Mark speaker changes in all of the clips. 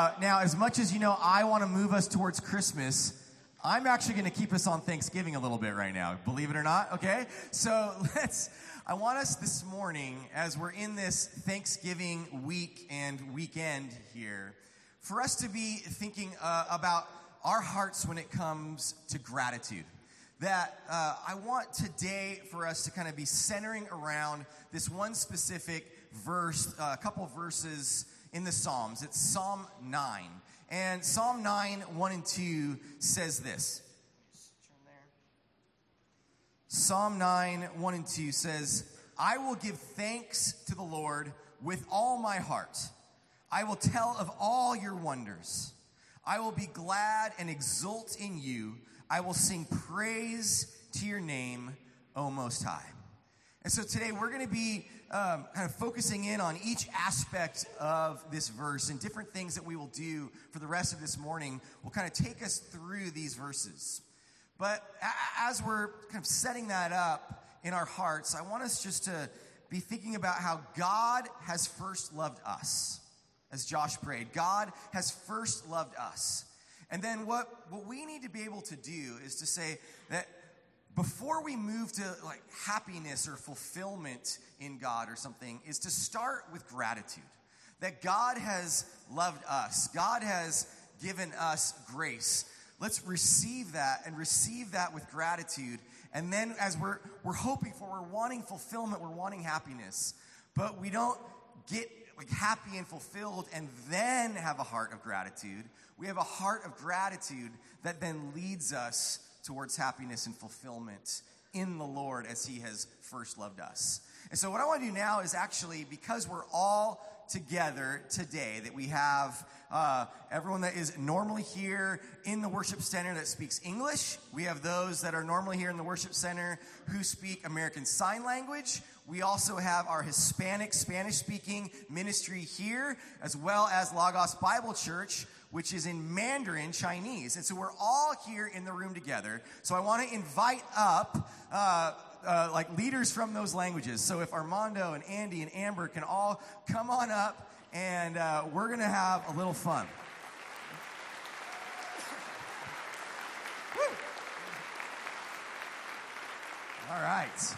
Speaker 1: Uh, now, as much as you know, I want to move us towards Christmas. I'm actually going to keep us on Thanksgiving a little bit right now, believe it or not, okay? So let's, I want us this morning, as we're in this Thanksgiving week and weekend here, for us to be thinking uh, about our hearts when it comes to gratitude. That uh, I want today for us to kind of be centering around this one specific verse, uh, a couple verses in the Psalms. It's Psalm 9. And Psalm 9, 1 and 2 says this. Psalm 9, 1 and 2 says, I will give thanks to the Lord with all my heart. I will tell of all your wonders. I will be glad and exult in you. I will sing praise to your name, O Most High. And so today we're going to be um, kind of focusing in on each aspect of this verse and different things that we will do for the rest of this morning will kind of take us through these verses. But as we're kind of setting that up in our hearts, I want us just to be thinking about how God has first loved us. As Josh prayed, God has first loved us. And then what, what we need to be able to do is to say that before we move to like happiness or fulfillment in God or something is to start with gratitude. That God has loved us. God has given us grace. Let's receive that and receive that with gratitude. And then as we're we're hoping for, we're wanting fulfillment, we're wanting happiness. But we don't get like happy and fulfilled and then have a heart of gratitude. We have a heart of gratitude that then leads us towards happiness and fulfillment in the Lord as He has first loved us. And so, what I want to do now is actually, because we're all together today, that we have uh, everyone that is normally here in the worship center that speaks English. We have those that are normally here in the worship center who speak American Sign Language. We also have our Hispanic, Spanish speaking ministry here, as well as Logos Bible Church, which is in Mandarin Chinese. And so we're all here in the room together. So I want to invite up, uh, uh, like leaders from those languages. So if Armando and Andy and Amber can all come on up and uh, we're to have a little fun. All right.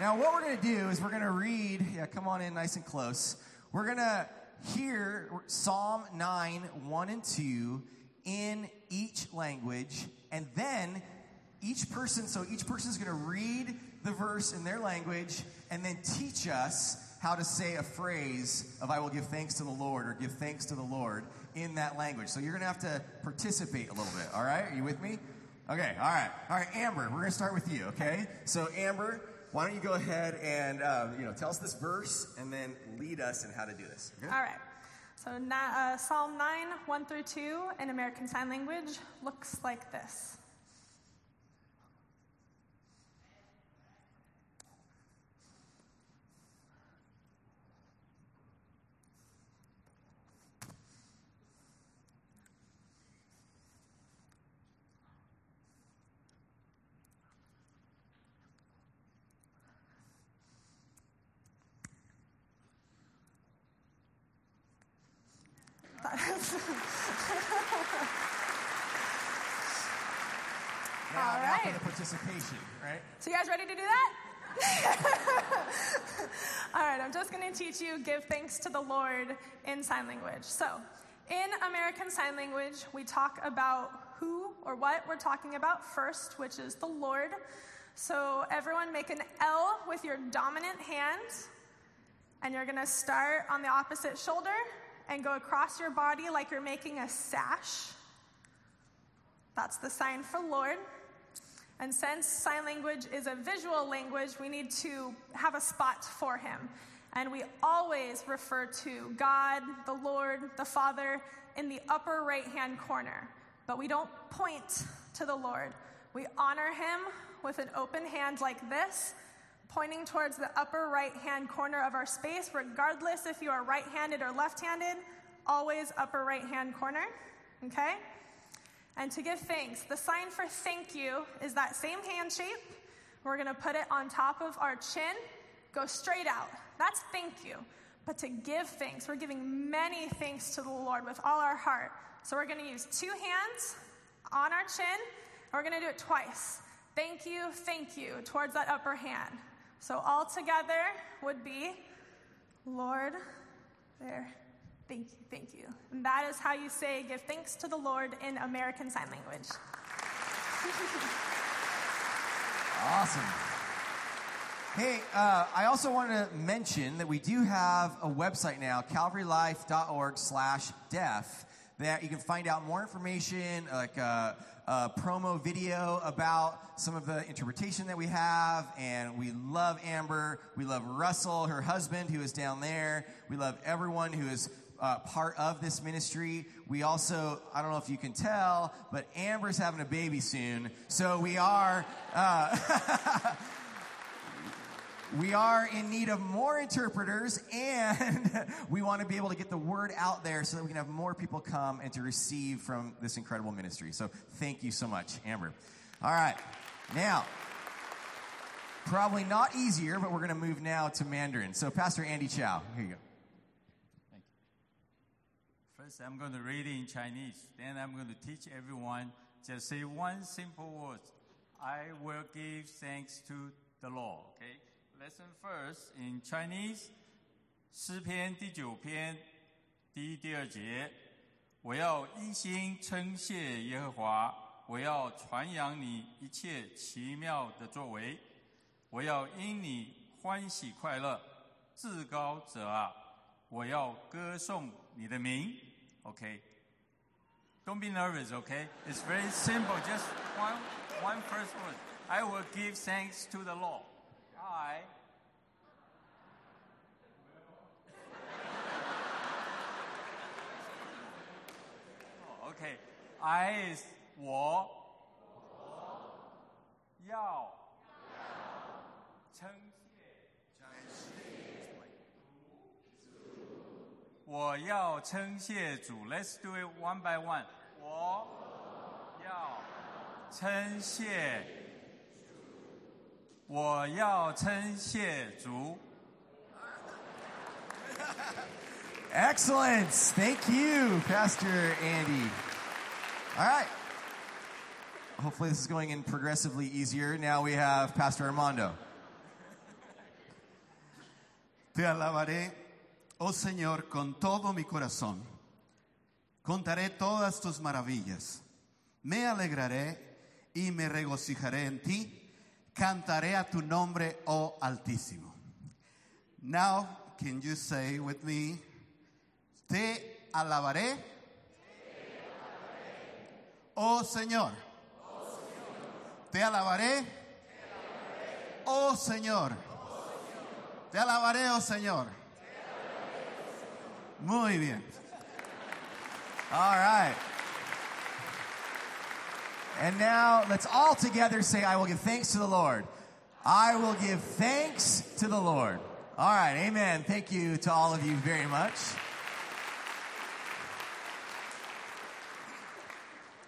Speaker 1: Now, what we're to do is we're to read, yeah, come on in nice and close. We're to hear Psalm 9, 1 and 2 in each language, and then each person, so each person is going to read the verse in their language and then teach us how to say a phrase of I will give thanks to the Lord or give thanks to the Lord in that language. So you're going to have to participate a little bit, all right? Are you with me? Okay, all right. All right, Amber, we're going to start with you, okay? So, Amber, why don't you go ahead and uh, you know tell us this verse and then lead us in how to do this?
Speaker 2: Okay? All right. So uh, Psalm 9, 1 through 2 in American Sign Language looks like this.
Speaker 1: Now,
Speaker 2: All
Speaker 1: right. for the participation, right?
Speaker 2: So you guys ready to do that? All right, I'm just going to teach you give thanks to the Lord in sign language. So, in American Sign Language, we talk about who or what we're talking about first, which is the Lord. So, everyone make an L with your dominant hand, and you're going to start on the opposite shoulder and go across your body like you're making a sash. That's the sign for Lord. And since sign language is a visual language, we need to have a spot for him. And we always refer to God, the Lord, the Father in the upper right hand corner. But we don't point to the Lord. We honor him with an open hand like this pointing towards the upper right hand corner of our space, regardless if you are right handed or left handed, always upper right hand corner. Okay? And to give thanks, the sign for thank you is that same hand shape. We're to put it on top of our chin, go straight out. That's thank you. but to give thanks. We're giving many thanks to the Lord with all our heart. So we're to use two hands on our chin. And we're to do it twice. Thank you, thank you, towards that upper hand. So all together would be, Lord, there, thank you, thank you. And that is how you say give thanks to the Lord in American Sign Language.
Speaker 1: Awesome. Hey, uh, I also want to mention that we do have a website now, calvarylife.org slash deaf, that you can find out more information, like a, a promo video about some of the interpretation that we have. And we love Amber. We love Russell, her husband, who is down there. We love everyone who is uh, part of this ministry. We also, I don't know if you can tell, but Amber's having a baby soon. So we are. Uh, we are in need of more interpreters and we want to be able to get the word out there so that we can have more people come and to receive from this incredible ministry. So thank you so much, Amber. All right. Now, probably not easier, but we're going to move now to Mandarin. So Pastor Andy Chow, here you go. Thank you.
Speaker 3: First, I'm going to read it in Chinese. Then I'm going to teach everyone. Just say one simple word. I will give thanks to the Lord. Okay Lesson first in Chinese. 诗篇第九篇第一、第二节，我要一心称谢耶和华，我要传扬你一切奇妙的作为，我要因你欢喜快乐，至高者啊，我要歌颂你的名。Okay. Don't be nervous, okay? It's very simple. Just one, one first word. I will give thanks to the Lord. I. Okay. I is 我我要称我要称谢主。Let's do it one by one. 我要称谢，我要称谢主。
Speaker 1: Excellent. Thank you, Pastor Andy. All right. Hopefully, this is going in progressively easier. Now we have Pastor Armando.
Speaker 4: Te alabaré, oh Señor, con todo mi corazón. Contaré todas tus maravillas. Me alegraré y me regocijaré en ti. Cantaré a tu nombre, oh Altísimo. Now, can you say with me, Te alabaré, oh Señor. Te alabaré, oh Señor. Te alabaré, oh Señor. Muy bien.
Speaker 1: All right. And now let's all together say, I will give thanks to the Lord. I will give thanks to the Lord. All right. Amen. Thank you to all of you very much.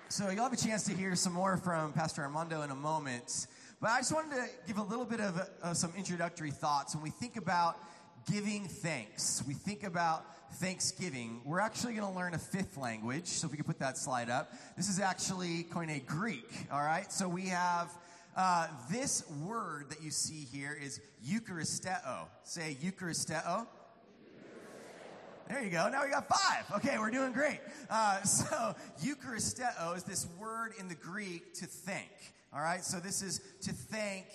Speaker 1: So you'll have a chance to hear some more from Pastor Armando in a moment. But I just wanted to give a little bit of uh, some introductory thoughts. When we think about giving thanks, we think about Thanksgiving. We're actually going to learn a fifth language. So if we could put that slide up. This is actually Koine Greek. All right. So we have uh, this word that you see here is Eucharisteo. Say Eucharisteo. There you go. Now we got five. Okay, we're doing great. Uh, so, Eucharisteo is this word in the Greek to thank. All right, so this is to thank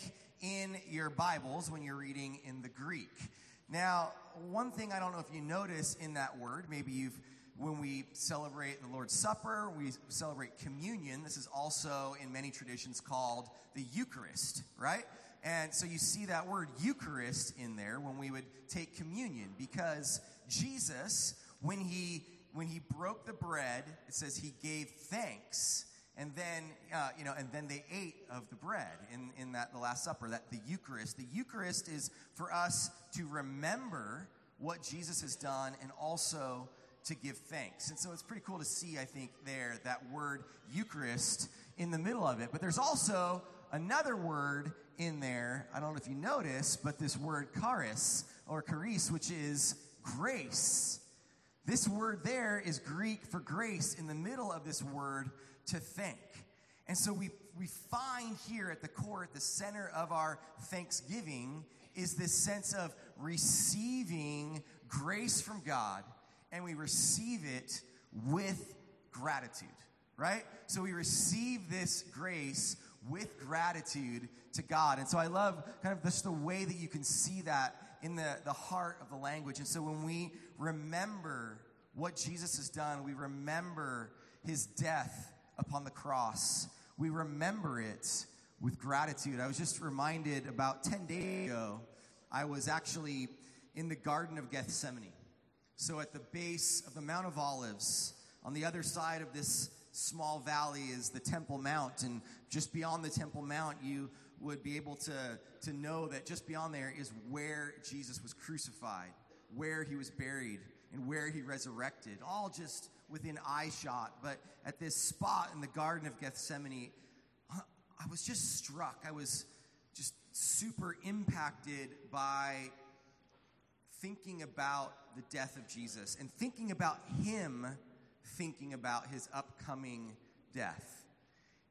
Speaker 1: in your Bibles when you're reading in the Greek. Now, one thing I don't know if you notice in that word, maybe you've, when we celebrate the Lord's Supper, we celebrate communion. This is also in many traditions called the Eucharist, right? And so you see that word Eucharist in there when we would take communion because Jesus, when he when he broke the bread, it says he gave thanks, and then uh, you know, and then they ate of the bread in in that the Last Supper, that the Eucharist. The Eucharist is for us to remember what Jesus has done, and also to give thanks. And so it's pretty cool to see, I think, there that word Eucharist in the middle of it. But there's also another word in there. I don't know if you notice, but this word charis or charis, which is grace. This word there is Greek for grace in the middle of this word to thank. And so we, we find here at the core, at the center of our thanksgiving, is this sense of receiving grace from God, and we receive it with gratitude, right? So we receive this grace with gratitude to God. And so I love kind of just the way that you can see that in the, the heart of the language. And so when we remember what Jesus has done, we remember his death upon the cross, we remember it with gratitude. I was just reminded about 10 days ago, I was actually in the Garden of Gethsemane. So at the base of the Mount of Olives, on the other side of this small valley is the Temple Mount. And just beyond the Temple Mount, you would be able to, to know that just beyond there is where Jesus was crucified, where he was buried, and where he resurrected, all just within eye shot. But at this spot in the Garden of Gethsemane, I was just struck. I was just super impacted by thinking about the death of Jesus and thinking about him thinking about his upcoming death.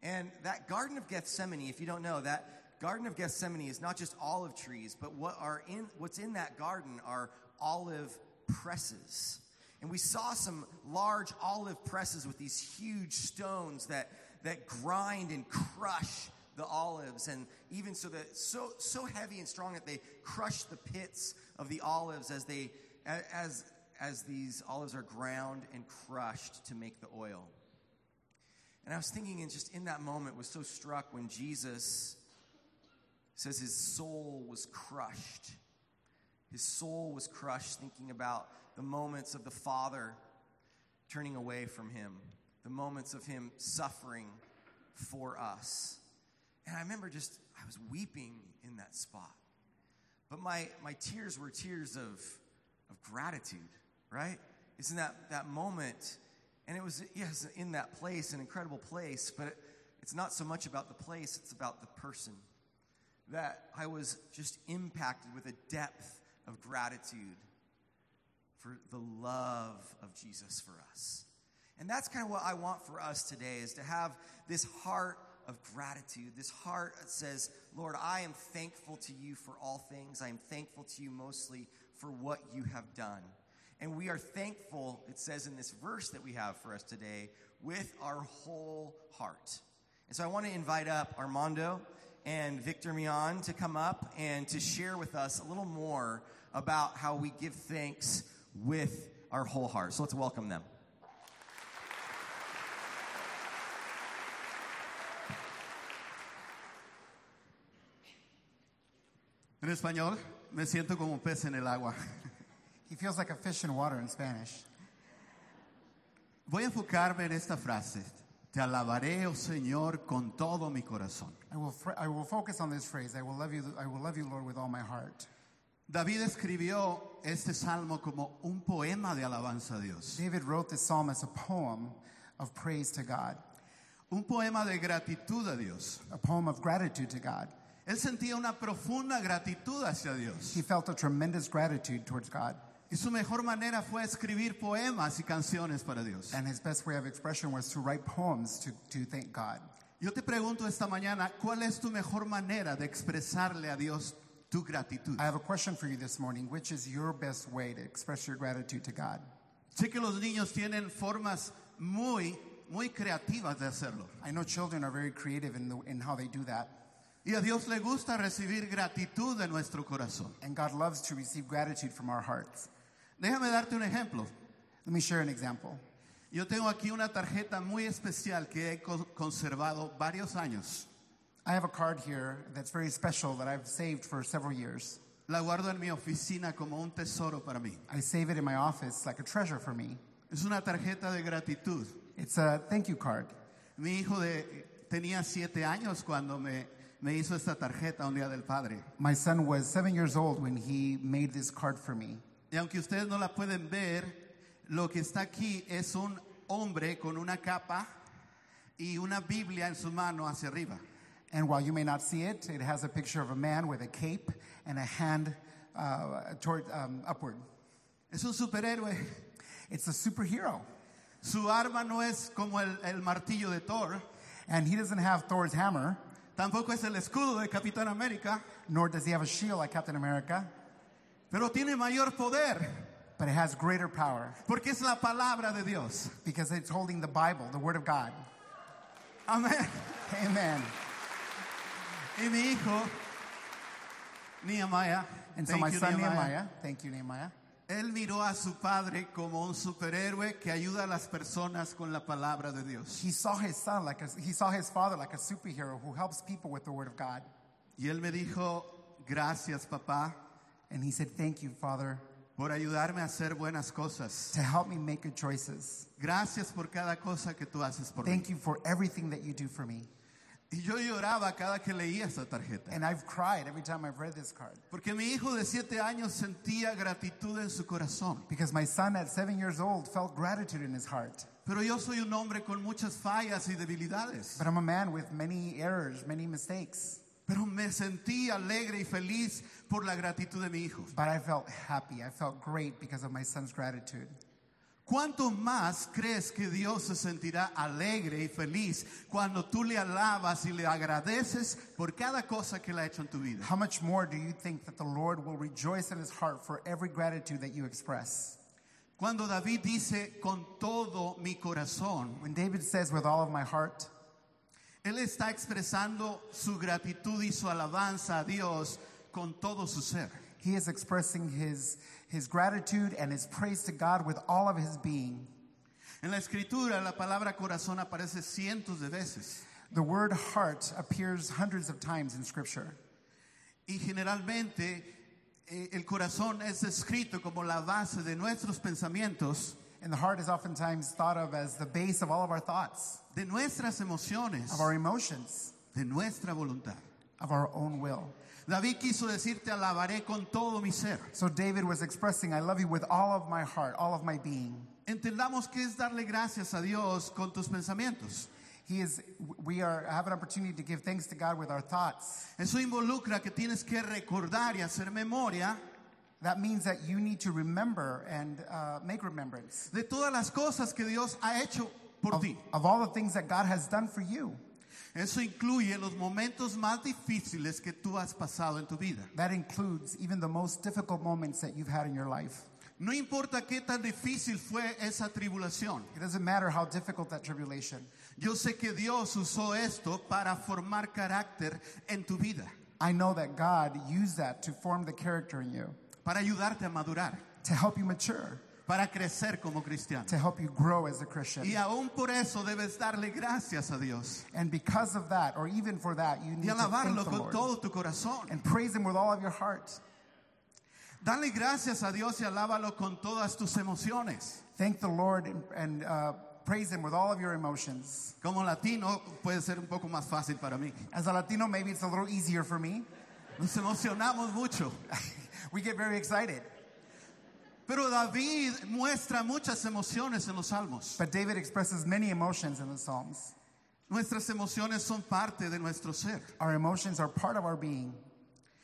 Speaker 1: And that Garden of Gethsemane, if you don't know, that Garden of Gethsemane is not just olive trees, but what are in what's in that garden are olive presses. And we saw some large olive presses with these huge stones that, that grind and crush the olives and even so that so so heavy and strong that they crush the pits of the olives as they as as these olives are ground and crushed to make the oil. And I was thinking, and just in that moment, was so struck when Jesus says his soul was crushed. His soul was crushed, thinking about the moments of the Father turning away from him, the moments of him suffering for us. And I remember just, I was weeping in that spot. But my, my tears were tears of, of gratitude right? It's in that, that moment. And it was, yes, in that place, an incredible place, but it, it's not so much about the place, it's about the person. That I was just impacted with a depth of gratitude for the love of Jesus for us. And that's kind of what I want for us today is to have this heart of gratitude, this heart that says, Lord, I am thankful to you for all things. I am thankful to you mostly for what you have done. And we are thankful, it says in this verse that we have for us today, with our whole heart. And so I want to invite up Armando and Victor Mian to come up and to share with us a little more about how we give thanks with our whole heart. So let's welcome them.
Speaker 4: En español, me siento como un pez en el agua.
Speaker 5: He feels like a fish in water in Spanish.
Speaker 4: Voy a enfocarme en esta frase. Te alabaré, oh Señor, con todo mi corazón.
Speaker 5: I will, I will focus on this phrase. I will love you, I will love you, Lord, with all my heart.
Speaker 4: David escribió este salmo como un poema de alabanza a Dios.
Speaker 5: David wrote this psalm as a poem of praise to God,
Speaker 4: Un poema de gratitud a Dios.
Speaker 5: a poem of gratitude to God.
Speaker 4: Él sentía una profunda gratitud hacia Dios.
Speaker 5: He felt a tremendous gratitude towards God,
Speaker 4: Y su mejor manera fue escribir poemas y canciones para Dios.
Speaker 5: and his best way of expression was to write poems to, to thank God.
Speaker 4: Yo te pregunto esta mañana, ¿cuál es tu mejor manera de expresarle a Dios tu gratitud?
Speaker 5: I have a question for you this morning. Which is your best way to express your gratitude to God?
Speaker 4: Sé que los niños tienen formas muy, muy creativas de hacerlo.
Speaker 5: I know children are very creative in, the, in how they do that,
Speaker 4: Y a Dios le gusta recibir gratitud de nuestro corazón.
Speaker 5: and God loves to receive gratitude from our hearts.
Speaker 4: Déjame darte un ejemplo.
Speaker 5: Let me share an example.
Speaker 4: Yo tengo aquí una tarjeta muy especial que he co- conservado varios años.
Speaker 5: I have a card here that's very special that I've saved for several years.
Speaker 4: La guardo en mi oficina como un tesoro para mí.
Speaker 5: I save it in my office like a treasure for me.
Speaker 4: Es una tarjeta de gratitud.
Speaker 5: It's a thank you card.
Speaker 4: Mi hijo de, tenía siete años cuando me, me hizo esta tarjeta un día del padre.
Speaker 5: My son was seven years old when he made this card for me.
Speaker 4: Y aunque ustedes no la pueden ver, lo que está aquí es un hombre con una capa y una Biblia en su mano hacia arriba.
Speaker 5: And while you may not see it, it has a picture of a man with a cape and a hand uh, toward um, upward.
Speaker 4: Es un superhéroe.
Speaker 5: It's a superhero.
Speaker 4: Su arma no es como el, el martillo de Thor,
Speaker 5: And he doesn't have Thor's hammer,
Speaker 4: tampoco es el escudo de Capitán América,
Speaker 5: nor does he have a shield like Captain America,
Speaker 4: pero tiene mayor poder
Speaker 5: but it has greater power
Speaker 4: porque es la palabra de Dios.
Speaker 5: because it's holding the Bible, the Word of God.
Speaker 4: Amén.
Speaker 5: Amen.
Speaker 4: Y mi hijo, Nehemiah,
Speaker 5: And so
Speaker 4: thank
Speaker 5: my
Speaker 4: you,
Speaker 5: son
Speaker 4: Nehemiah,
Speaker 5: Nehemiah, thank you, Nehemiah.
Speaker 4: él miró a su padre como un superhéroe que ayuda a las personas con la palabra de Dios.
Speaker 5: He saw his son like a, he saw his father like a superhero who helps people with the Word of God.
Speaker 4: Y él me dijo, gracias papá
Speaker 5: And he said, Thank you, Father,
Speaker 4: por ayudarme a hacer buenas cosas.
Speaker 5: to help me make good choices.
Speaker 4: Gracias por cada cosa que tú haces por mí.
Speaker 5: Thank you for everything that you do for me.
Speaker 4: Y yo lloraba cada que leía esta tarjeta.
Speaker 5: And I've cried every time I've read this card
Speaker 4: Porque mi hijo de siete años sentía gratitud en su corazón.
Speaker 5: because my son at seven years old felt gratitude in his heart.
Speaker 4: Pero yo soy un hombre con muchas fallas y debilidades.
Speaker 5: But I'm a man with many errors, many mistakes.
Speaker 4: Pero me sentí alegre y feliz por la gratitud de mi hijo.
Speaker 5: But I felt happy. I felt great because of my son's gratitude.
Speaker 4: ¿Cuánto más crees que Dios se sentirá alegre y feliz cuando tú le alabas y le agradeces por cada cosa que él ha hecho en tu vida?
Speaker 5: How much more do you think that the Lord will rejoice in his heart for every gratitude that you express?
Speaker 4: Cuando David dice con todo mi corazón,
Speaker 5: When David says, with all of my heart,
Speaker 4: él está expresando su gratitud y su alabanza a Dios con todo su ser.
Speaker 5: he is expressing his, his gratitude and his praise to God with all of his being.
Speaker 4: En la escritura la palabra corazón aparece cientos de veces
Speaker 5: The word heart appears hundreds of times in Scripture.
Speaker 4: y generalmente eh, el corazón es descrito como la base de nuestros pensamientos,
Speaker 5: And the heart is oftentimes thought of as the base of all of our thoughts,
Speaker 4: de nuestras emociones,
Speaker 5: of our emotions,
Speaker 4: de nuestra voluntad.
Speaker 5: of our own will.
Speaker 4: David quiso decir, te alabaré con todo mi ser.
Speaker 5: So David was expressing, I love you with all of my heart, all of my being.
Speaker 4: Entendamos que es darle gracias a Dios con tus pensamientos.
Speaker 5: He is, we are, have an opportunity to give thanks to God with our thoughts.
Speaker 4: Eso involucra que tienes que recordar y hacer memoria
Speaker 5: That means that you need to remember and uh, make remembrance
Speaker 4: de todas las cosas que Dios ha hecho por
Speaker 5: of,
Speaker 4: ti.
Speaker 5: of all the things that God has done for you.
Speaker 4: Eso incluye los momentos más difíciles que tú has pasado en tu vida.
Speaker 5: That includes even the most difficult moments that you've had in your life.
Speaker 4: No importa qué tan difícil fue esa tribulación.
Speaker 5: It doesn't matter how difficult that tribulation.
Speaker 4: Yo sé que Dios usó esto para formar carácter en tu vida,
Speaker 5: I know that God used that to form the character in you,
Speaker 4: para ayudarte a madurar,
Speaker 5: to help you mature,
Speaker 4: para crecer como cristiano.
Speaker 5: to help you grow as a Christian.
Speaker 4: Y aún por eso debes darle gracias a Dios
Speaker 5: And because of that, or even for that, you
Speaker 4: y
Speaker 5: need to thank
Speaker 4: alabarlo
Speaker 5: the
Speaker 4: con
Speaker 5: Lord
Speaker 4: todo tu corazón.
Speaker 5: and praise Him with all of your heart.
Speaker 4: Dale gracias a Dios y alábalo con todas tus emociones.
Speaker 5: Thank the Lord and, and uh, praise Him with all of your emotions.
Speaker 4: Como latino puede ser un poco más fácil para mí.
Speaker 5: As a Latino, maybe it's a little easier for me.
Speaker 4: Nos emocionamos mucho.
Speaker 5: We get very excited.
Speaker 4: Pero David muestra muchas emociones en los salmos.
Speaker 5: But David expresses many emotions in the Psalms.
Speaker 4: Nuestras emociones son parte de nuestro ser.
Speaker 5: Our emotions are part of our being.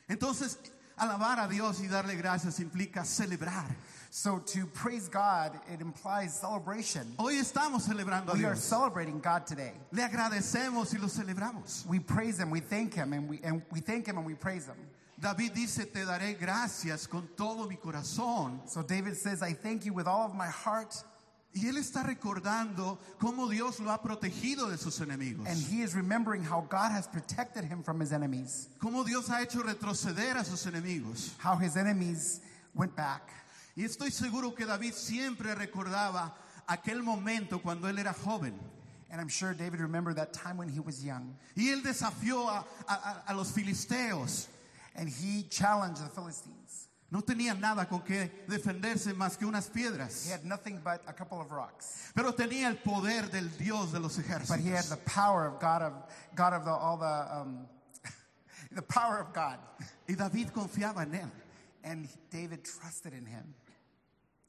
Speaker 4: Entonces, alabar a Dios y darle gracias implica celebrar.
Speaker 5: So to praise God, it implies celebration.
Speaker 4: Hoy estamos celebrando a
Speaker 5: We are celebrating God today.
Speaker 4: Le agradecemos y lo celebramos.
Speaker 5: We praise Him, we thank Him, and we, and we thank Him and we praise Him.
Speaker 4: David dice, te daré gracias con todo mi corazón.
Speaker 5: So David says, I thank you with all of my heart.
Speaker 4: Y él está recordando cómo Dios lo ha protegido de sus enemigos.
Speaker 5: And he is remembering how God has protected him from his enemies,
Speaker 4: Cómo Dios ha hecho retroceder a sus enemigos.
Speaker 5: how his enemies went back.
Speaker 4: Y estoy seguro que David siempre recordaba aquel momento cuando él era joven.
Speaker 5: And I'm sure David remembered that time when he was young.
Speaker 4: Y él desafió a, a- a los filisteos.
Speaker 5: And he challenged the Philistines.
Speaker 4: No tenía nada con que defenderse más que unas piedras.
Speaker 5: He had nothing but a couple of rocks.
Speaker 4: Pero tenía el poder del Dios de los ejércitos.
Speaker 5: But he had the power of God of God of the, all the um, the power of God.
Speaker 4: Y David confiaba en él.
Speaker 5: And David trusted in him.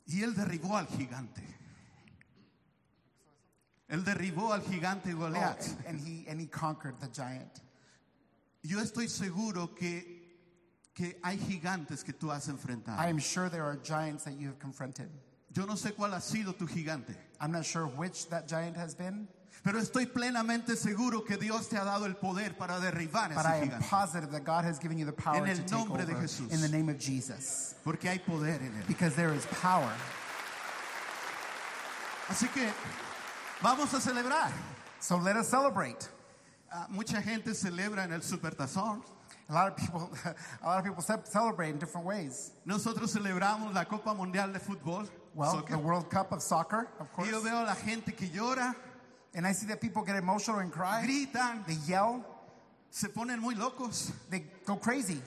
Speaker 4: Y él derribó al gigante. Él derribó al gigante
Speaker 5: Oh,
Speaker 4: Goliat.
Speaker 5: and, and he and he conquered the giant.
Speaker 4: Yo estoy seguro que que hay gigantes que tú has enfrentado.
Speaker 5: I am sure there are giants that you have confronted.
Speaker 4: Yo no sé cuál ha sido tu gigante,
Speaker 5: I'm not sure which that giant has been,
Speaker 4: pero estoy plenamente seguro que Dios te ha dado el poder para derribar
Speaker 5: but I
Speaker 4: ese
Speaker 5: am
Speaker 4: gigante.
Speaker 5: positive that God has given you the power
Speaker 4: En el
Speaker 5: to take
Speaker 4: nombre de Jesús.
Speaker 5: in the name of Jesus.
Speaker 4: Porque hay poder en él.
Speaker 5: Because there is power.
Speaker 4: Así que vamos a celebrar.
Speaker 5: So let us celebrate.
Speaker 4: Ah, mucha gente celebra en el supertazón.
Speaker 5: A lot of people, a lot of people celebrate in different ways.
Speaker 4: Nosotros celebramos la Copa Mundial de Fútbol.
Speaker 5: Well,
Speaker 4: soccer.
Speaker 5: the World Cup of soccer, of course.
Speaker 4: yo veo a la gente que llora,
Speaker 5: And I see that people get emotional and cry.
Speaker 4: gritan,
Speaker 5: They yell.
Speaker 4: se ponen muy locos,
Speaker 5: They go crazy.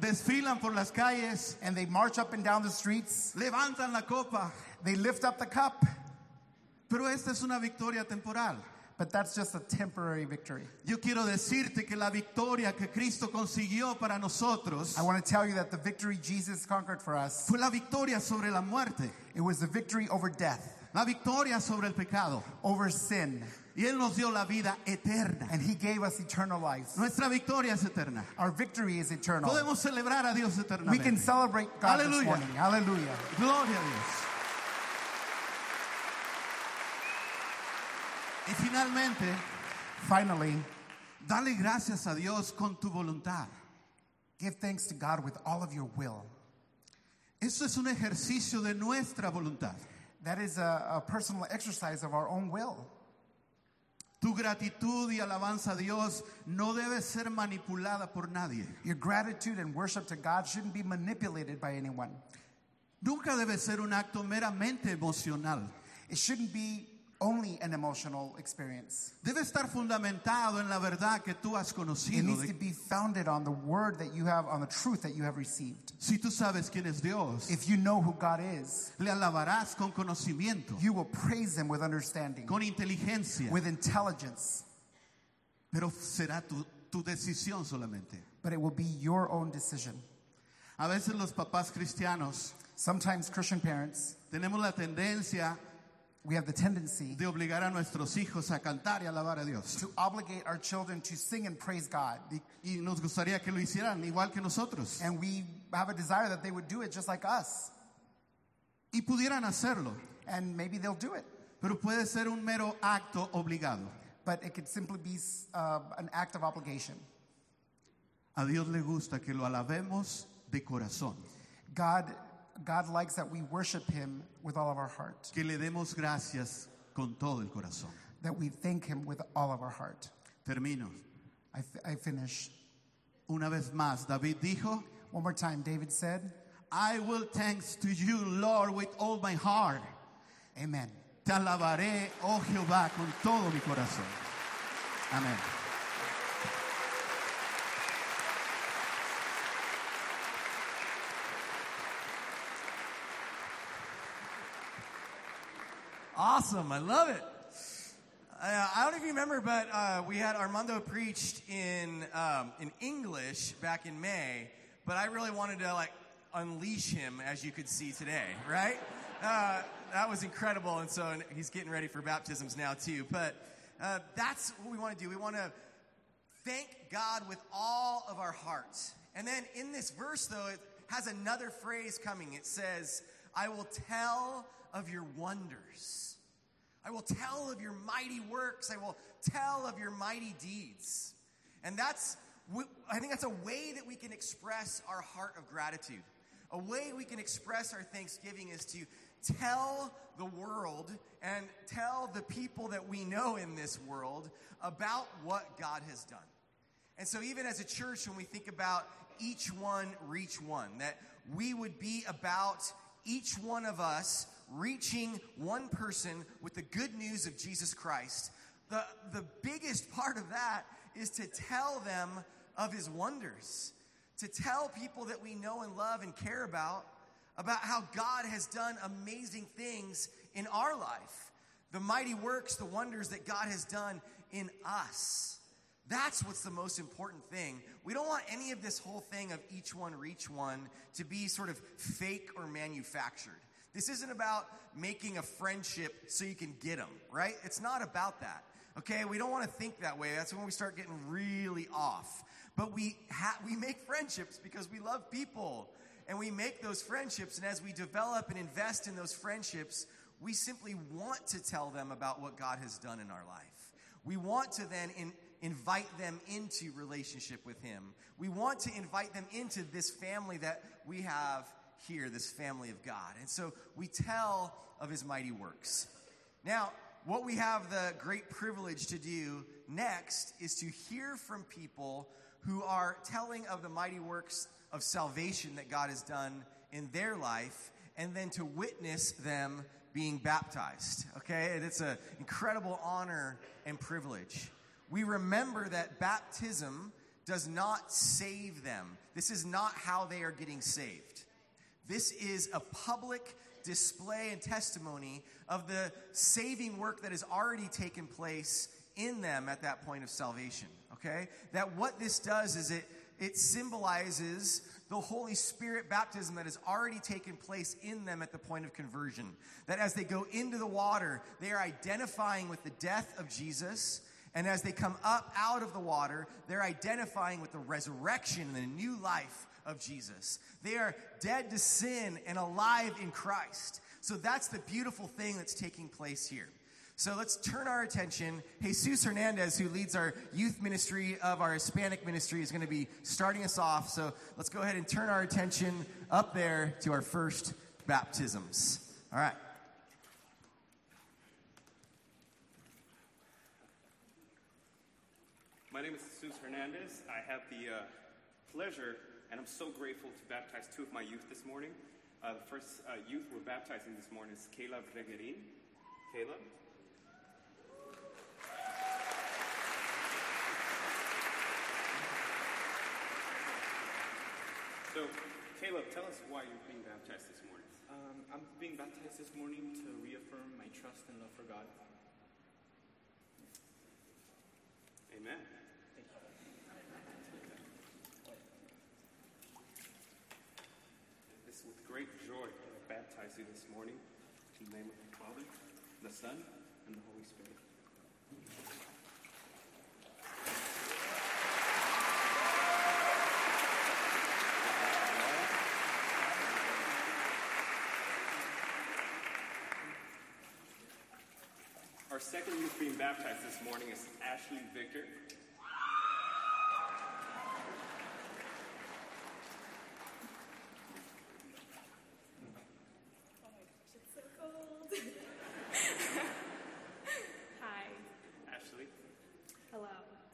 Speaker 4: desfilan por las calles,
Speaker 5: And they march up and down the streets.
Speaker 4: levantan la copa.
Speaker 5: They lift up the cup.
Speaker 4: Pero esta es una victoria temporal.
Speaker 5: But that's just a temporary victory.
Speaker 4: Yo quiero decirte que la victoria que Cristo consiguió para nosotros
Speaker 5: I want to tell you that the victory Jesus conquered for us,
Speaker 4: fue la victoria sobre la muerte,
Speaker 5: it was the victory over death,
Speaker 4: la victoria sobre el pecado.
Speaker 5: over sin.
Speaker 4: Y Él nos dio la vida eterna.
Speaker 5: And he gave us eternal life.
Speaker 4: Nuestra victoria es eterna.
Speaker 5: Our victory is eternal.
Speaker 4: Podemos celebrar a Dios
Speaker 5: We
Speaker 4: eternamente.
Speaker 5: can celebrate God this
Speaker 4: Hallelujah.
Speaker 5: morning. Hallelujah.
Speaker 4: Gloria a Dios. Y finalmente,
Speaker 5: Finally,
Speaker 4: dale gracias a Dios con tu voluntad.
Speaker 5: give thanks to God with all of your will.
Speaker 4: Eso es un ejercicio de nuestra voluntad.
Speaker 5: That is a, a personal exercise of our own will.
Speaker 4: Tu gratitud y alabanza a Dios no debe ser manipulada por nadie.
Speaker 5: Your gratitude and worship to God shouldn't be manipulated by anyone.
Speaker 4: Nunca debe ser un acto meramente emocional.
Speaker 5: It shouldn't be only an emotional experience.
Speaker 4: Debe estar fundamentado en la verdad que tú has
Speaker 5: It needs to be founded on the word that you have, on the truth that you have received.
Speaker 4: si tú sabes quién es Dios,
Speaker 5: If you know who God is,
Speaker 4: le alabarás con conocimiento,
Speaker 5: you will praise Him with understanding,
Speaker 4: con inteligencia,
Speaker 5: with intelligence,
Speaker 4: pero será tu, tu decisión solamente.
Speaker 5: but it will be your own decision.
Speaker 4: A veces los papás cristianos
Speaker 5: Sometimes Christian parents,
Speaker 4: tenemos la tendencia
Speaker 5: we have the tendency
Speaker 4: de obligar a nuestros hijos a cantar y alabar a Dios.
Speaker 5: to obligate our children to sing and praise God.
Speaker 4: Y, nos gustaría que lo hicieran igual que nosotros.
Speaker 5: And we have a desire that they would do it just like us.
Speaker 4: Y pudieran hacerlo,
Speaker 5: And maybe they'll do it.
Speaker 4: pero puede ser un mero acto obligado.
Speaker 5: But it could simply be uh, an act of obligation.
Speaker 4: A Dios le gusta que lo alabemos de corazón,
Speaker 5: God, God likes that we worship Him with all of our heart,
Speaker 4: que le demos gracias con todo el corazón.
Speaker 5: that we thank Him with all of our heart.
Speaker 4: Termino.
Speaker 5: I, finish.
Speaker 4: Una vez más, David dijo,
Speaker 5: One more time, David said,
Speaker 4: I will thanks to you, Lord, with all my heart.
Speaker 5: Amen.
Speaker 4: Te alabaré, oh Jehová, con todo mi corazón. Amén.
Speaker 1: Awesome. I love it. Uh, I don't you remember, but uh, we had Armando preached in um, in English back in May, but I really wanted to like unleash him, as you could see today, right? Uh, that was incredible, and so he's getting ready for baptisms now too. But uh, that's what we want to do. We want to thank God with all of our hearts. And then in this verse, though, it has another phrase coming. It says, I will tell of your wonders. I will tell of your mighty works. I will tell of your mighty deeds. And that's, I think that's a way that we can express our heart of gratitude. A way we can express our thanksgiving is to tell the world and tell the people that we know in this world about what God has done. And so, even as a church, when we think about each one reach one, that we would be about each one of us reaching one person with the good news of Jesus Christ. The, the biggest part of that is to tell them of his wonders, to tell people that we know and love and care about about how God has done amazing things in our life, the mighty works, the wonders that God has done in us. That's what's the most important thing. We don't want any of this whole thing of each one reach one to be sort of fake or manufactured. This isn't about making a friendship so you can get them, right? It's not about that. Okay, we don't want to think that way. That's when we start getting really off. But we ha- we make friendships because we love people, and we make those friendships. And as we develop and invest in those friendships, we simply want to tell them about what God has done in our life. We want to then in, invite them into relationship with Him. We want to invite them into this family that we have here, this family of God. And so we tell of His mighty works. Now, what we have the great privilege to do next is to hear from people who are telling of the mighty works of salvation that God has done in their life and then to witness them being baptized. Okay? And it's an incredible honor and privilege. We remember that baptism does not save them. This is not how they are getting saved. This is a public display and testimony of the saving work that has already taken place in them at that point of salvation. Okay? That what this does is it it symbolizes the Holy Spirit baptism that has already taken place in them at the point of conversion. That as they go into the water, they are identifying with the death of Jesus. And as they come up out of the water, they're identifying with the resurrection and the new life of Jesus. They are dead to sin and alive in Christ. So that's the beautiful thing that's taking place here. So let's turn our attention. Jesus Hernandez, who leads our youth ministry of our Hispanic ministry, is going to be starting us off. So let's go ahead and turn our attention up there to our first baptisms. All right.
Speaker 6: My name is Jesus Hernandez. I have the uh, pleasure, and I'm so grateful to baptize two of my youth this morning. Uh, the first uh, youth we're baptizing this morning is Caleb Regerin. Caleb. So, Caleb, tell us why you're being baptized this morning.
Speaker 7: Um, I'm being baptized this morning to reaffirm my trust and love for God.
Speaker 6: Amen.
Speaker 7: Thank you.
Speaker 6: It's with great joy that I baptize you this morning in the name of the Father, the Son, and the Holy Spirit. Our second youth being baptized this morning is Ashley Victor.
Speaker 8: It's so cold. Hi.
Speaker 6: Ashley,
Speaker 8: Hello.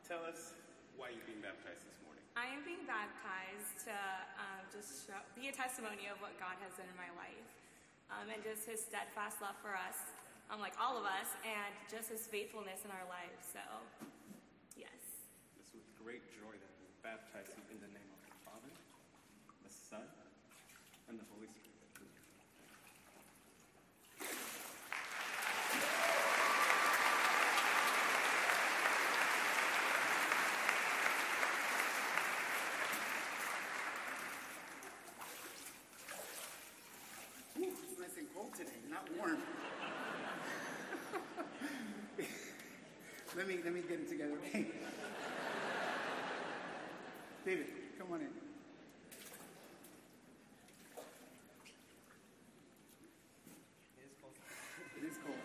Speaker 6: tell us why you're being baptized this morning.
Speaker 8: I am being baptized to be a testimony of what God has done in my life um, and just his steadfast love for us, um, like all of us, and just his faithfulness in our lives. So, yes.
Speaker 6: It's with great joy that we baptize you in the name of the Father, the Son, and the Holy Spirit.
Speaker 9: Ooh, it's nice and cold today, not warm. let me let me get it together, okay? David, come on in. It is cold.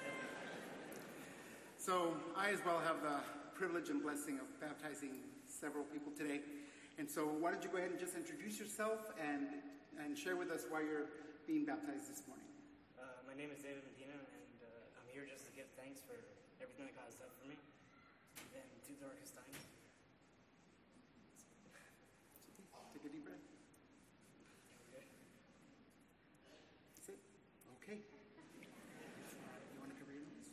Speaker 9: So I as well have the privilege and blessing of baptizing several people today. And so why don't you go ahead and just introduce yourself and, and share with us why you're being baptized this morning.
Speaker 7: Uh, my name is David Medina, and uh, I'm here just to give thanks for everything that God has done for me and through the darkest time.
Speaker 9: Take a deep breath. That's it. Okay. You want to cover your nose?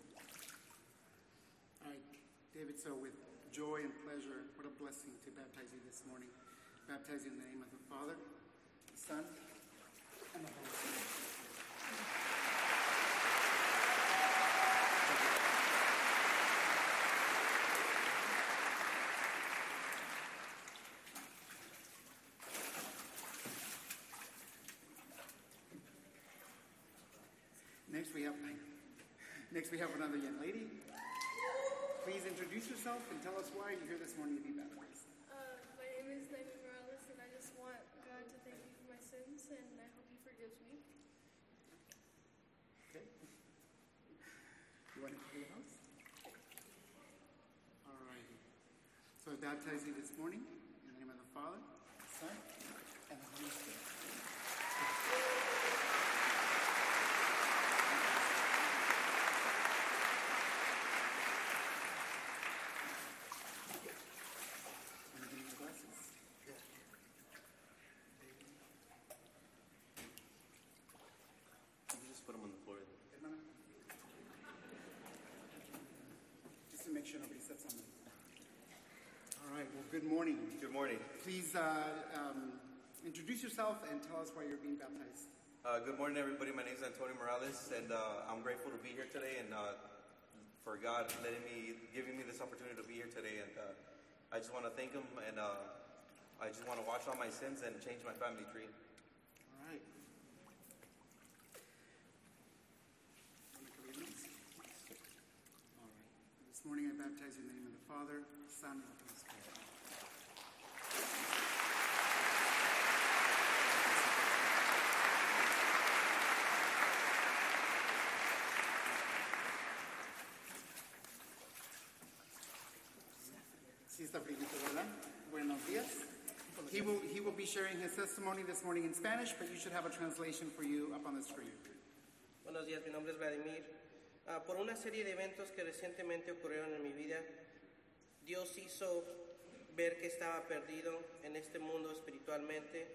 Speaker 9: All right, David, so with joy and pleasure, what a blessing to baptize you this morning. Baptize you in the name of the Father, the Son, and the Holy Spirit. Next we have next we have another young lady. Please introduce yourself and tell us why you're here this morning to be baptized.
Speaker 10: Uh, my name is Naomi Morales, and I just want God to thank me for my sins, and I hope He forgives me.
Speaker 9: Okay. You want to pray house? All righty. So I baptize you this morning in the name of the Father, the Son, and the Holy Spirit. Wanna give me your glasses?
Speaker 11: You just put them on the floor.
Speaker 9: Hermana. Just to make sure nobody sits on them. All right, well, good morning.
Speaker 11: Good morning.
Speaker 9: Please uh, um, introduce yourself and tell us why you're being baptized.
Speaker 11: Uh, good morning, everybody. My name is Antonio Morales, and uh, I'm grateful to be here today and uh, for God letting me, giving me this opportunity to be here today. And uh, I just want to thank Him, and uh, I just want to wash all my sins and change my family tree.
Speaker 9: All right. Wanna cover your names? All right. This morning I baptize you in the name of the Father, Son, and the Holy sharing his testimony this morning in Spanish, but you should have a translation for you up on the screen.
Speaker 12: Buenos días, mi nombre es Vladimir. Ah, por una serie de eventos que recientemente ocurrieron en mi vida, Dios hizo ver que estaba perdido en este mundo espiritualmente.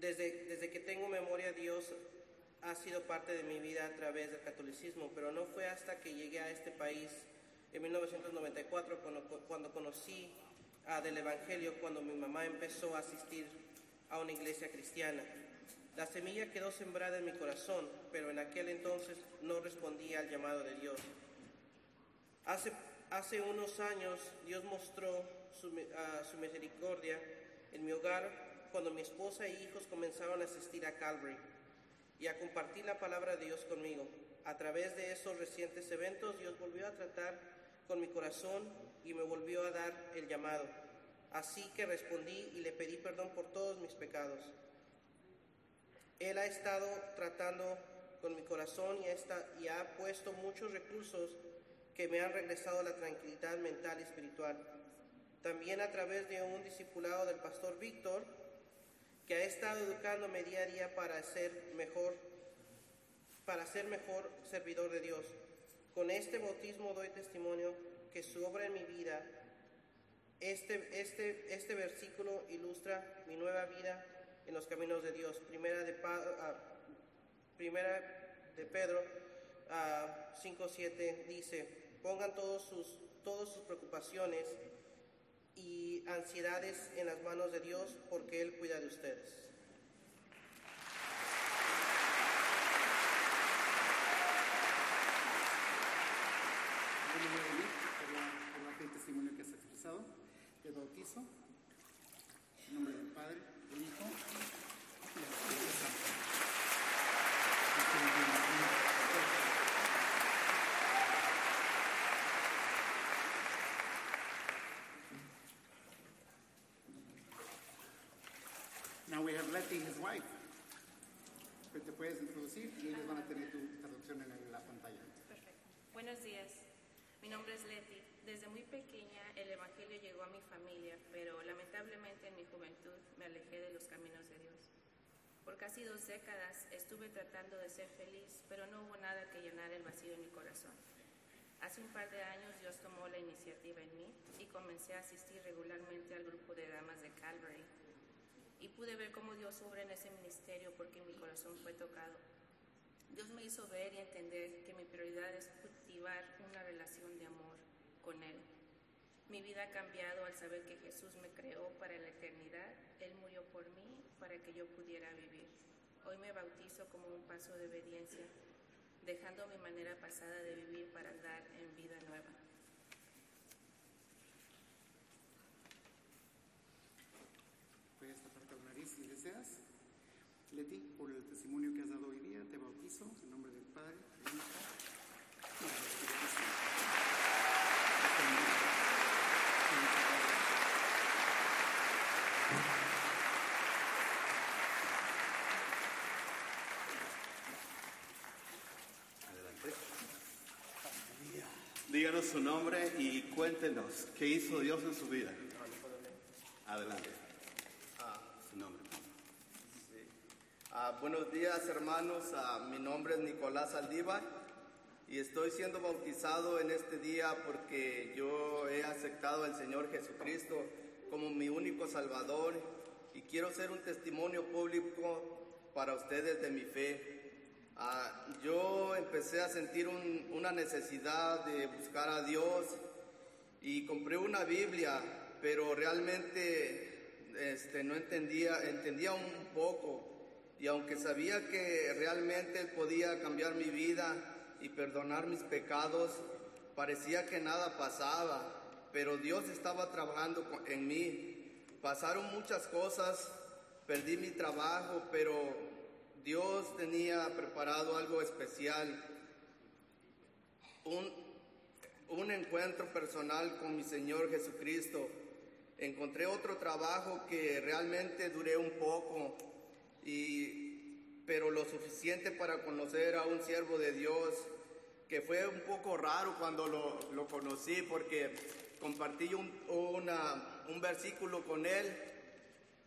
Speaker 12: Desde, desde que tengo memoria, Dios ha sido parte de mi vida a través del catolicismo, pero no fue hasta que llegué a este país en 1994 cuando, cuando conocí ah, del Evangelio, cuando mi mamá empezó a asistir a una iglesia cristiana. La semilla quedó sembrada en mi corazón, pero en aquel entonces no respondía al llamado de Dios. Hace, hace unos años Dios mostró su, ah, su misericordia en mi hogar cuando mi esposa e hijos comenzaron a asistir a Calvary y a compartir la palabra de Dios conmigo. A través de esos recientes eventos Dios volvió a tratar con mi corazón y me volvió a dar el llamado. Así que respondí y le pedí perdón por todos mis pecados. Él ha estado tratando con mi corazón y, está- y ha puesto muchos recursos que me han regresado la tranquilidad mental y espiritual. También a través de un discipulado del pastor Víctor, que ha estado educándome día a día para ser mejor, para ser mejor servidor de Dios. Con este bautismo doy testimonio que su obra en mi vida, este, este, este versículo ilustra mi nueva vida en los caminos de Dios. Primera de, ah, primera de Pedro ah, 5.7 dice, pongan todos sus, todas sus preocupaciones y ansiedades en las manos de Dios porque Él cuida de ustedes.
Speaker 9: Bueno, voy expresado. Te bautizo. En nombre del Padre, del Hijo y del Espíritu Santo. Now we have Letty, his wife. Que te puedes introducir y ellos van a tener tu traducción en la pantalla.
Speaker 13: Perfecto. Buenos días. Mi nombre es Leti. Desde muy pequeña el Evangelio llegó a mi familia, pero lamentablemente en mi juventud me alejé de los caminos de Dios. Por casi dos décadas estuve tratando de ser feliz, pero no hubo nada que llenar el vacío en mi corazón. Hace un par de años Dios tomó la iniciativa en mí y comencé a asistir regularmente al grupo de damas de Calvary. Y pude ver cómo Dios obra en ese ministerio porque mi corazón fue tocado. Dios me hizo ver y entender que mi prioridad es cultivar una relación de amor con Él. Mi vida ha cambiado al saber que Jesús me creó para la eternidad. Él murió por mí para que yo pudiera vivir. Hoy me bautizo como un paso de obediencia, dejando mi manera pasada de vivir para andar en vida nueva.
Speaker 9: Puedes taparte la nariz si deseas. Leti, por el testimonio que has dado hoy día, te bautizo en nombre del Padre, del Hijo y del Espíritu Santo.
Speaker 4: Díganos su nombre y cuéntenos qué hizo Dios en su vida. Adelante.
Speaker 14: Ah,
Speaker 4: Su nombre.
Speaker 14: Ah, buenos días, hermanos. Ah, mi nombre es Nicolás Aldívar y estoy siendo bautizado en este día porque yo he aceptado al Señor Jesucristo como mi único Salvador y quiero ser un testimonio público para ustedes de mi fe. Ah, yo empecé a sentir un- una necesidad de buscar a Dios y compré una Biblia, pero realmente este, no entendía, entendía un poco. Y aunque sabía que realmente Él podía cambiar mi vida y perdonar mis pecados, parecía que nada pasaba. Pero Dios estaba trabajando en mí. Pasaron muchas cosas, perdí mi trabajo, pero Dios tenía preparado algo especial. Un, un encuentro personal con mi Señor Jesucristo. Encontré otro trabajo que realmente duré un poco, y, pero lo suficiente para conocer a un siervo de Dios, que fue un poco raro cuando lo, lo conocí, porque compartí un, un versículo con él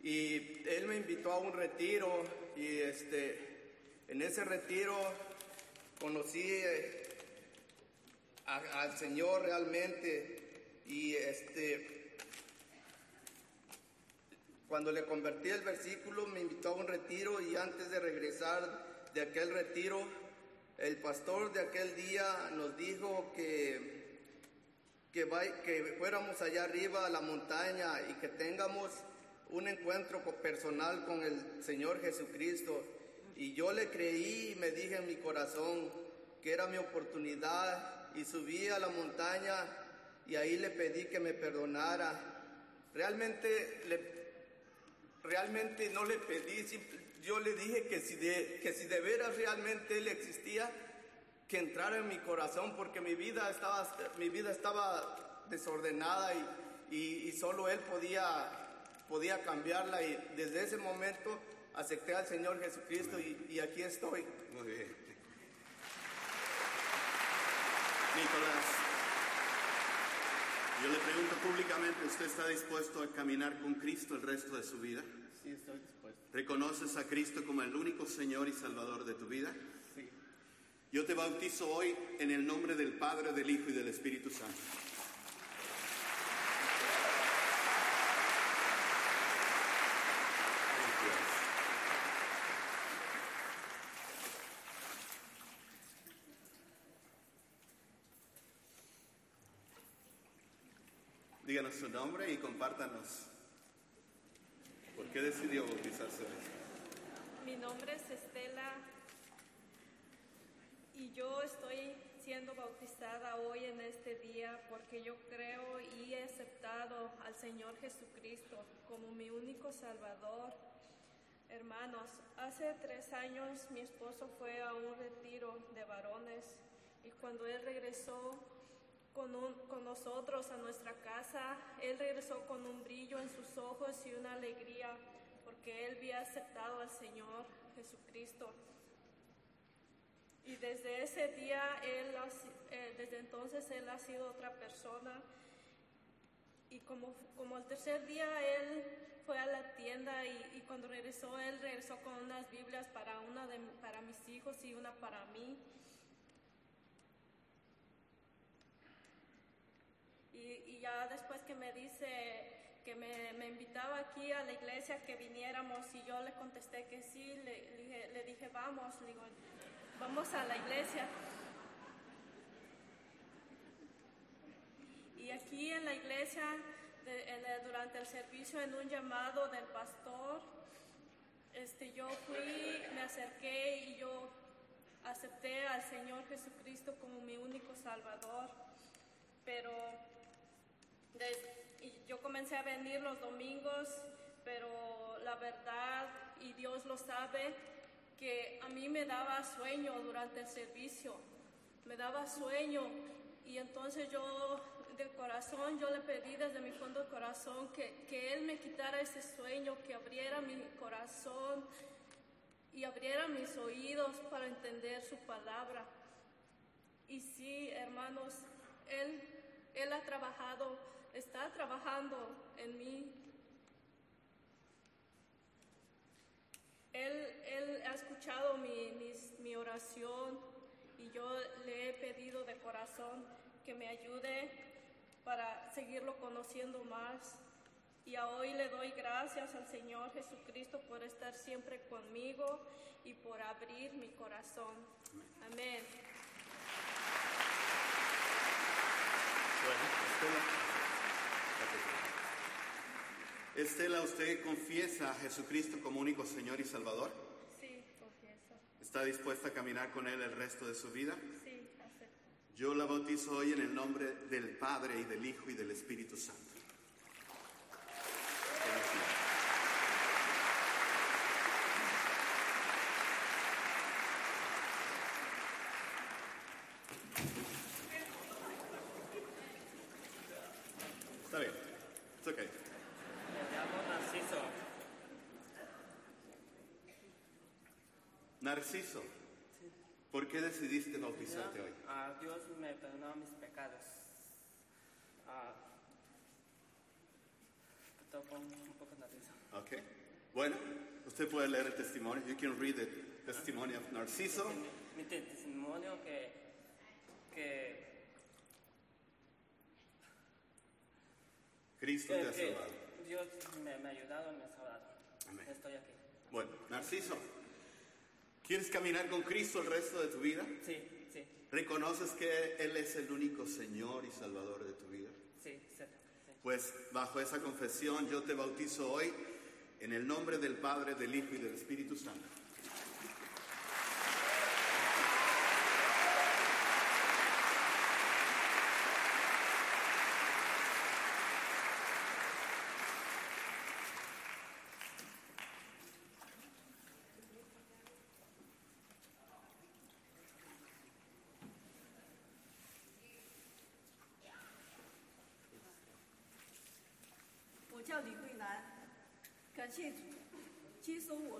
Speaker 14: y él me invitó a un retiro y este, en ese retiro conocí eh, al Señor realmente. Y este cuando le convertí el versículo me invitó a un retiro. Y antes de regresar de aquel retiro el pastor de aquel día nos dijo que que, que fuéramos allá arriba a la montaña y que tengamos un encuentro personal con el Señor Jesucristo. Y yo le creí y me dije en mi corazón que era mi oportunidad y subí a la montaña y ahí le pedí que me perdonara. Realmente, realmente no le pedí, yo le dije que si, de, que si de veras realmente Él existía, que entrara en mi corazón porque mi vida estaba, mi vida estaba desordenada y, y- y solo Él podía, podía cambiarla y desde ese momento acepté al Señor Jesucristo y, y aquí estoy.
Speaker 4: Muy bien. Nicolás, yo le pregunto públicamente, ¿usted está dispuesto a caminar con Cristo el resto de su vida?
Speaker 14: Sí, estoy dispuesto.
Speaker 4: ¿Reconoces a Cristo como el único Señor y Salvador de tu vida?
Speaker 14: Sí.
Speaker 4: Yo te bautizo hoy en el nombre del Padre, del Hijo y del Espíritu Santo. Díganos su nombre y compártanos. ¿Por qué decidió bautizarse?
Speaker 15: Mi nombre es Estela y yo estoy siendo bautizada hoy en este día porque yo creo y he aceptado al Señor Jesucristo como mi único Salvador. Hermanos, hace tres años mi esposo fue a un retiro de varones y cuando él regresó con, un- con nosotros a nuestra casa, él regresó con un brillo en sus ojos y una alegría porque él había aceptado al Señor Jesucristo. Y desde ese día, él eh, desde entonces, él ha sido otra persona. Y como, como el tercer día, él fue a la tienda y, y cuando regresó, él regresó con unas Biblias para, una de, para mis hijos y una para mí. Y, ya después que me dice que me, me invitaba aquí a la iglesia que viniéramos y yo le contesté que sí, le, dije, vamos, digo, vamos a la iglesia. Y aquí en la iglesia, durante el servicio, en un llamado del pastor, este, yo fui, me acerqué y yo acepté al Señor Jesucristo como mi único Salvador. Pero yo comencé a venir los domingos, pero la verdad, y Dios lo sabe, que a mí me daba sueño durante el servicio, me daba sueño, y entonces yo del corazón, yo le pedí desde mi fondo del corazón que, que Él me quitara ese sueño, que abriera mi corazón y abriera mis oídos para entender su palabra. Y sí, hermanos, Él, Él ha trabajado, está trabajando en mí. Él, él ha escuchado mi, mi oración y yo le he pedido de corazón que me ayude para seguirlo conociendo más. Y a hoy le doy gracias al Señor Jesucristo por estar siempre conmigo y por abrir mi corazón. Amén.
Speaker 4: Estela, ¿usted confiesa a Jesucristo como único Señor y Salvador?
Speaker 15: Sí, confieso.
Speaker 4: ¿Está dispuesta a caminar con Él el resto de su vida?
Speaker 15: Sí, acepto.
Speaker 4: Yo la bautizo hoy en el nombre del Padre y del Hijo y del Espíritu Santo. Está bien. It's okay.
Speaker 16: Me llamo Narciso.
Speaker 4: Narciso, ¿por qué decidiste bautizarte hoy?
Speaker 16: Ah, Dios me perdonó mis pecados. Estoy un poco nervioso.
Speaker 4: Okay. Bueno, usted puede leer el testimonio. You can read the testimony of Narciso.
Speaker 16: Mi te- testimonio que, que,
Speaker 4: Cristo
Speaker 16: que-
Speaker 4: te ha salvado.
Speaker 16: Dios me, me ha ayudado y me ha salvado.
Speaker 4: Amén.
Speaker 16: Estoy aquí.
Speaker 4: Bueno, Narciso, ¿quieres caminar con Cristo el resto de tu vida?
Speaker 16: Sí, sí,
Speaker 4: ¿Reconoces que Él es el único Señor y Salvador de tu vida?
Speaker 16: sí, sí.
Speaker 4: Pues bajo esa confesión yo te bautizo hoy en el nombre del Padre, del Hijo y del Espíritu Santo.
Speaker 17: “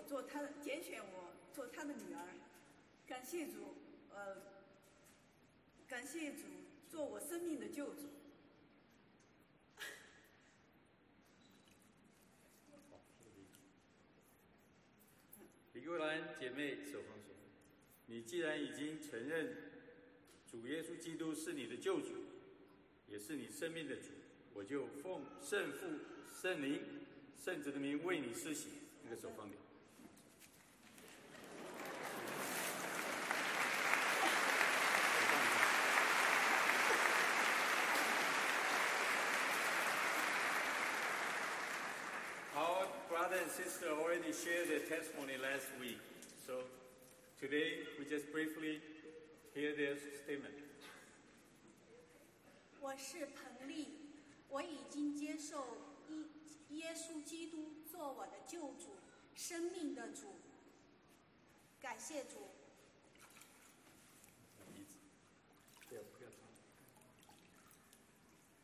Speaker 17: 做他拣选我做他的女儿，感谢主，呃，感谢主做我生命的救主。
Speaker 3: 李桂兰姐妹手放松。你既然已经承认主耶稣基督是你的救主，也是你生命的主，我就奉圣父、圣灵、圣子的名为你施洗。那个手放掉。and sister already shared their testimony last week, so today we just briefly hear their statement.
Speaker 18: 我是彭丽，我已经接受耶耶稣基督做我的救主，生命的主。感谢主。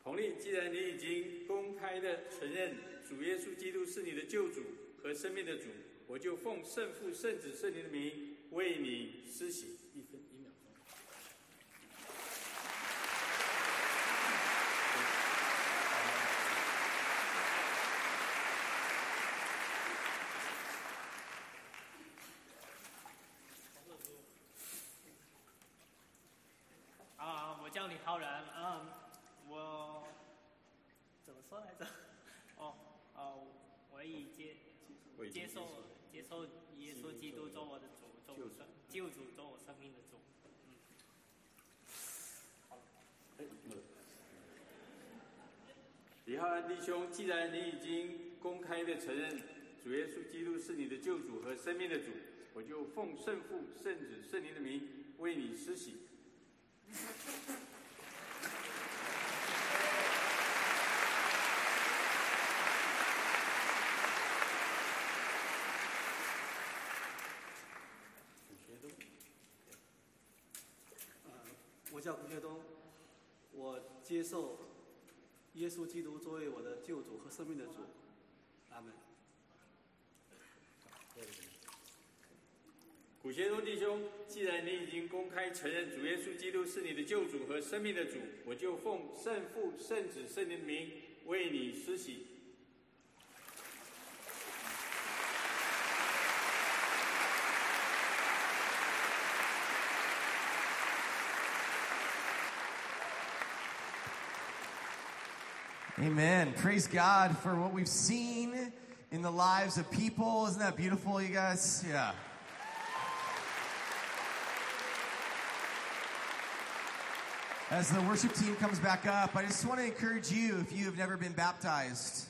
Speaker 3: 彭丽，既然你已经公开的承认 主耶稣基督是你的救主和生命的主，我就奉圣父、圣子、圣灵的名为你施
Speaker 19: 行。我接受
Speaker 3: 接受
Speaker 19: 耶稣基督做我的主，做我生救主，做我生命的主。
Speaker 3: 李浩然弟兄，既然你已经公开的承认主耶稣基督是你的救主和生命的主，我就奉圣父、圣子、圣灵的名为你施洗。
Speaker 20: 呃，我叫吴学东，我接受耶稣基督作为我的救主和生命的主，阿门。
Speaker 3: 古先生弟兄，既然你已经公开承认主耶稣基督是你的救主和生命的主，我就奉圣父、圣子、圣灵的名为你施洗。
Speaker 1: Amen. Praise God for what we've seen in the lives of people. Isn't that beautiful, you guys? Yeah. As the worship team comes back up, I just want to encourage you if you have never been baptized,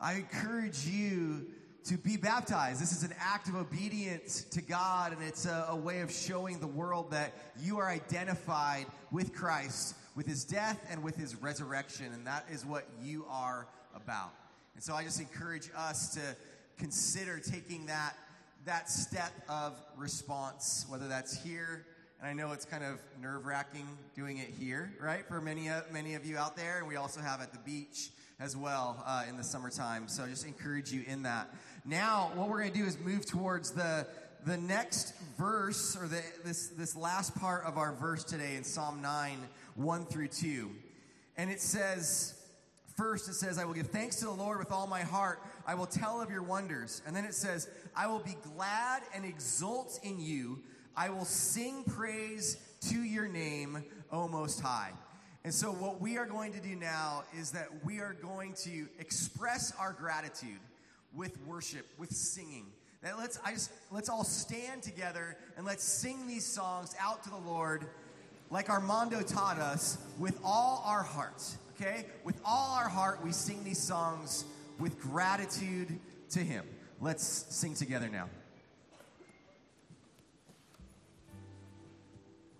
Speaker 1: I encourage you to be baptized. This is an act of obedience to God, and it's a, a, way of showing the world that you are identified with Christ, with his death and with his resurrection, and that is what you are about. And so I just encourage us to consider taking that, that step of response, whether that's here. And I know it's kind of nerve wracking doing it here, right? For many, uh, many of you out there. And we also have at the beach as well uh, in the summertime. So I just encourage you in that. Now, what we're going to do is move towards the the next verse, or the, this this last part of our verse today in Psalm nine, one through two, and it says. First, it says, I will give thanks to the Lord with all my heart. I will tell of your wonders. And then it says, I will be glad and exult in you. I will sing praise to your name, O Most High. And so, what we are going to do now is that we are going to express our gratitude with worship, with singing. That let's, I just, let's all stand together and let's sing these songs out to the Lord like Armando taught us with all our hearts. Okay? With all our heart, we sing these songs with gratitude to Him. Let's sing together now.